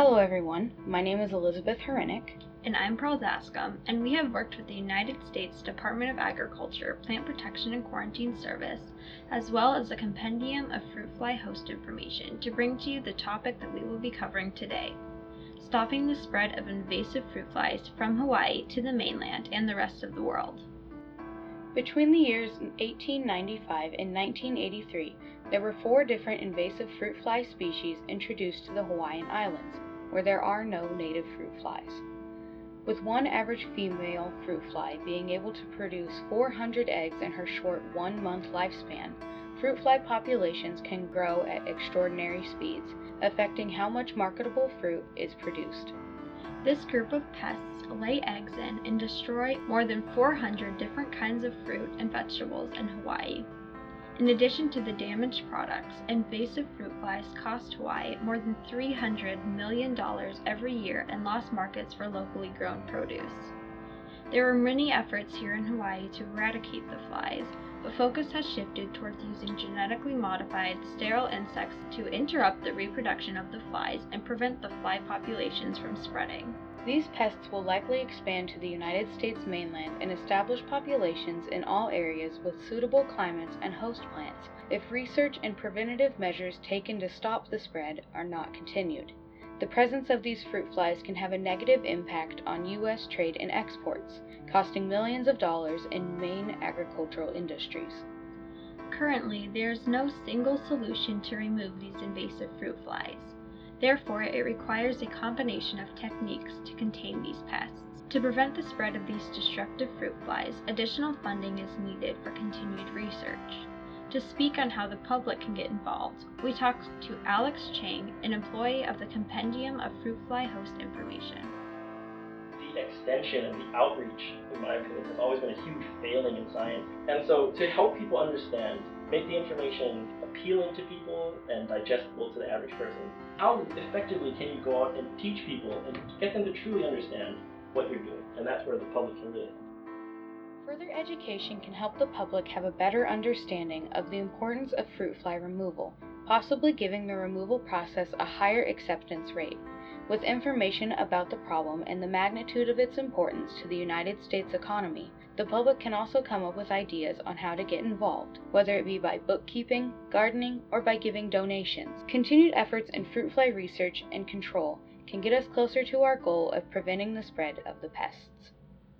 Hello, everyone. My name is Elizabeth Herenick. And I'm Pearl Dascom, and we have worked with the United States Department of Agriculture Plant Protection and Quarantine Service, as well as the Compendium of Fruit Fly Host Information, to bring to you the topic that we will be covering today stopping the spread of invasive fruit flies from Hawaii to the mainland and the rest of the world. Between the years 1895 and 1983, there were four different invasive fruit fly species introduced to the Hawaiian Islands, where there are no native fruit flies. With one average female fruit fly being able to produce 400 eggs in her short one month lifespan, fruit fly populations can grow at extraordinary speeds, affecting how much marketable fruit is produced. This group of pests lay eggs in and destroy more than 400 different kinds of fruit and vegetables in Hawaii. In addition to the damaged products, invasive fruit flies cost Hawaii more than $300 million every year in lost markets for locally grown produce. There are many efforts here in Hawaii to eradicate the flies, but focus has shifted towards using genetically modified, sterile insects to interrupt the reproduction of the flies and prevent the fly populations from spreading. These pests will likely expand to the United States mainland and establish populations in all areas with suitable climates and host plants if research and preventative measures taken to stop the spread are not continued. The presence of these fruit flies can have a negative impact on U.S. trade and exports, costing millions of dollars in main agricultural industries. Currently, there is no single solution to remove these invasive fruit flies. Therefore, it requires a combination of techniques to contain these pests. To prevent the spread of these destructive fruit flies, additional funding is needed for continued research. To speak on how the public can get involved, we talked to Alex Chang, an employee of the Compendium of Fruit Fly Host Information the extension and the outreach, in my opinion, has always been a huge failing in science. And so to help people understand, make the information appealing to people and digestible to the average person, how effectively can you go out and teach people and get them to truly understand what you're doing? And that's where the public can really help. Further education can help the public have a better understanding of the importance of fruit fly removal, possibly giving the removal process a higher acceptance rate. With information about the problem and the magnitude of its importance to the United States economy, the public can also come up with ideas on how to get involved, whether it be by bookkeeping, gardening, or by giving donations. Continued efforts in fruit fly research and control can get us closer to our goal of preventing the spread of the pests.